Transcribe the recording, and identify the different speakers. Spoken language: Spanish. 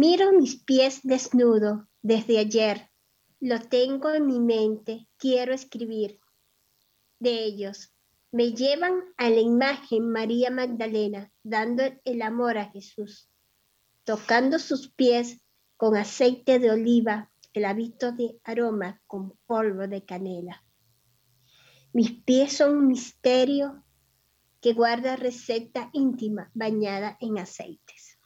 Speaker 1: Miro mis pies desnudo desde ayer. Lo tengo en mi mente, quiero escribir de ellos. Me llevan a la imagen María Magdalena, dando el amor a Jesús, tocando sus pies con aceite de oliva, el hábito de aroma con polvo de canela. Mis pies son un misterio que guarda receta íntima bañada en aceites.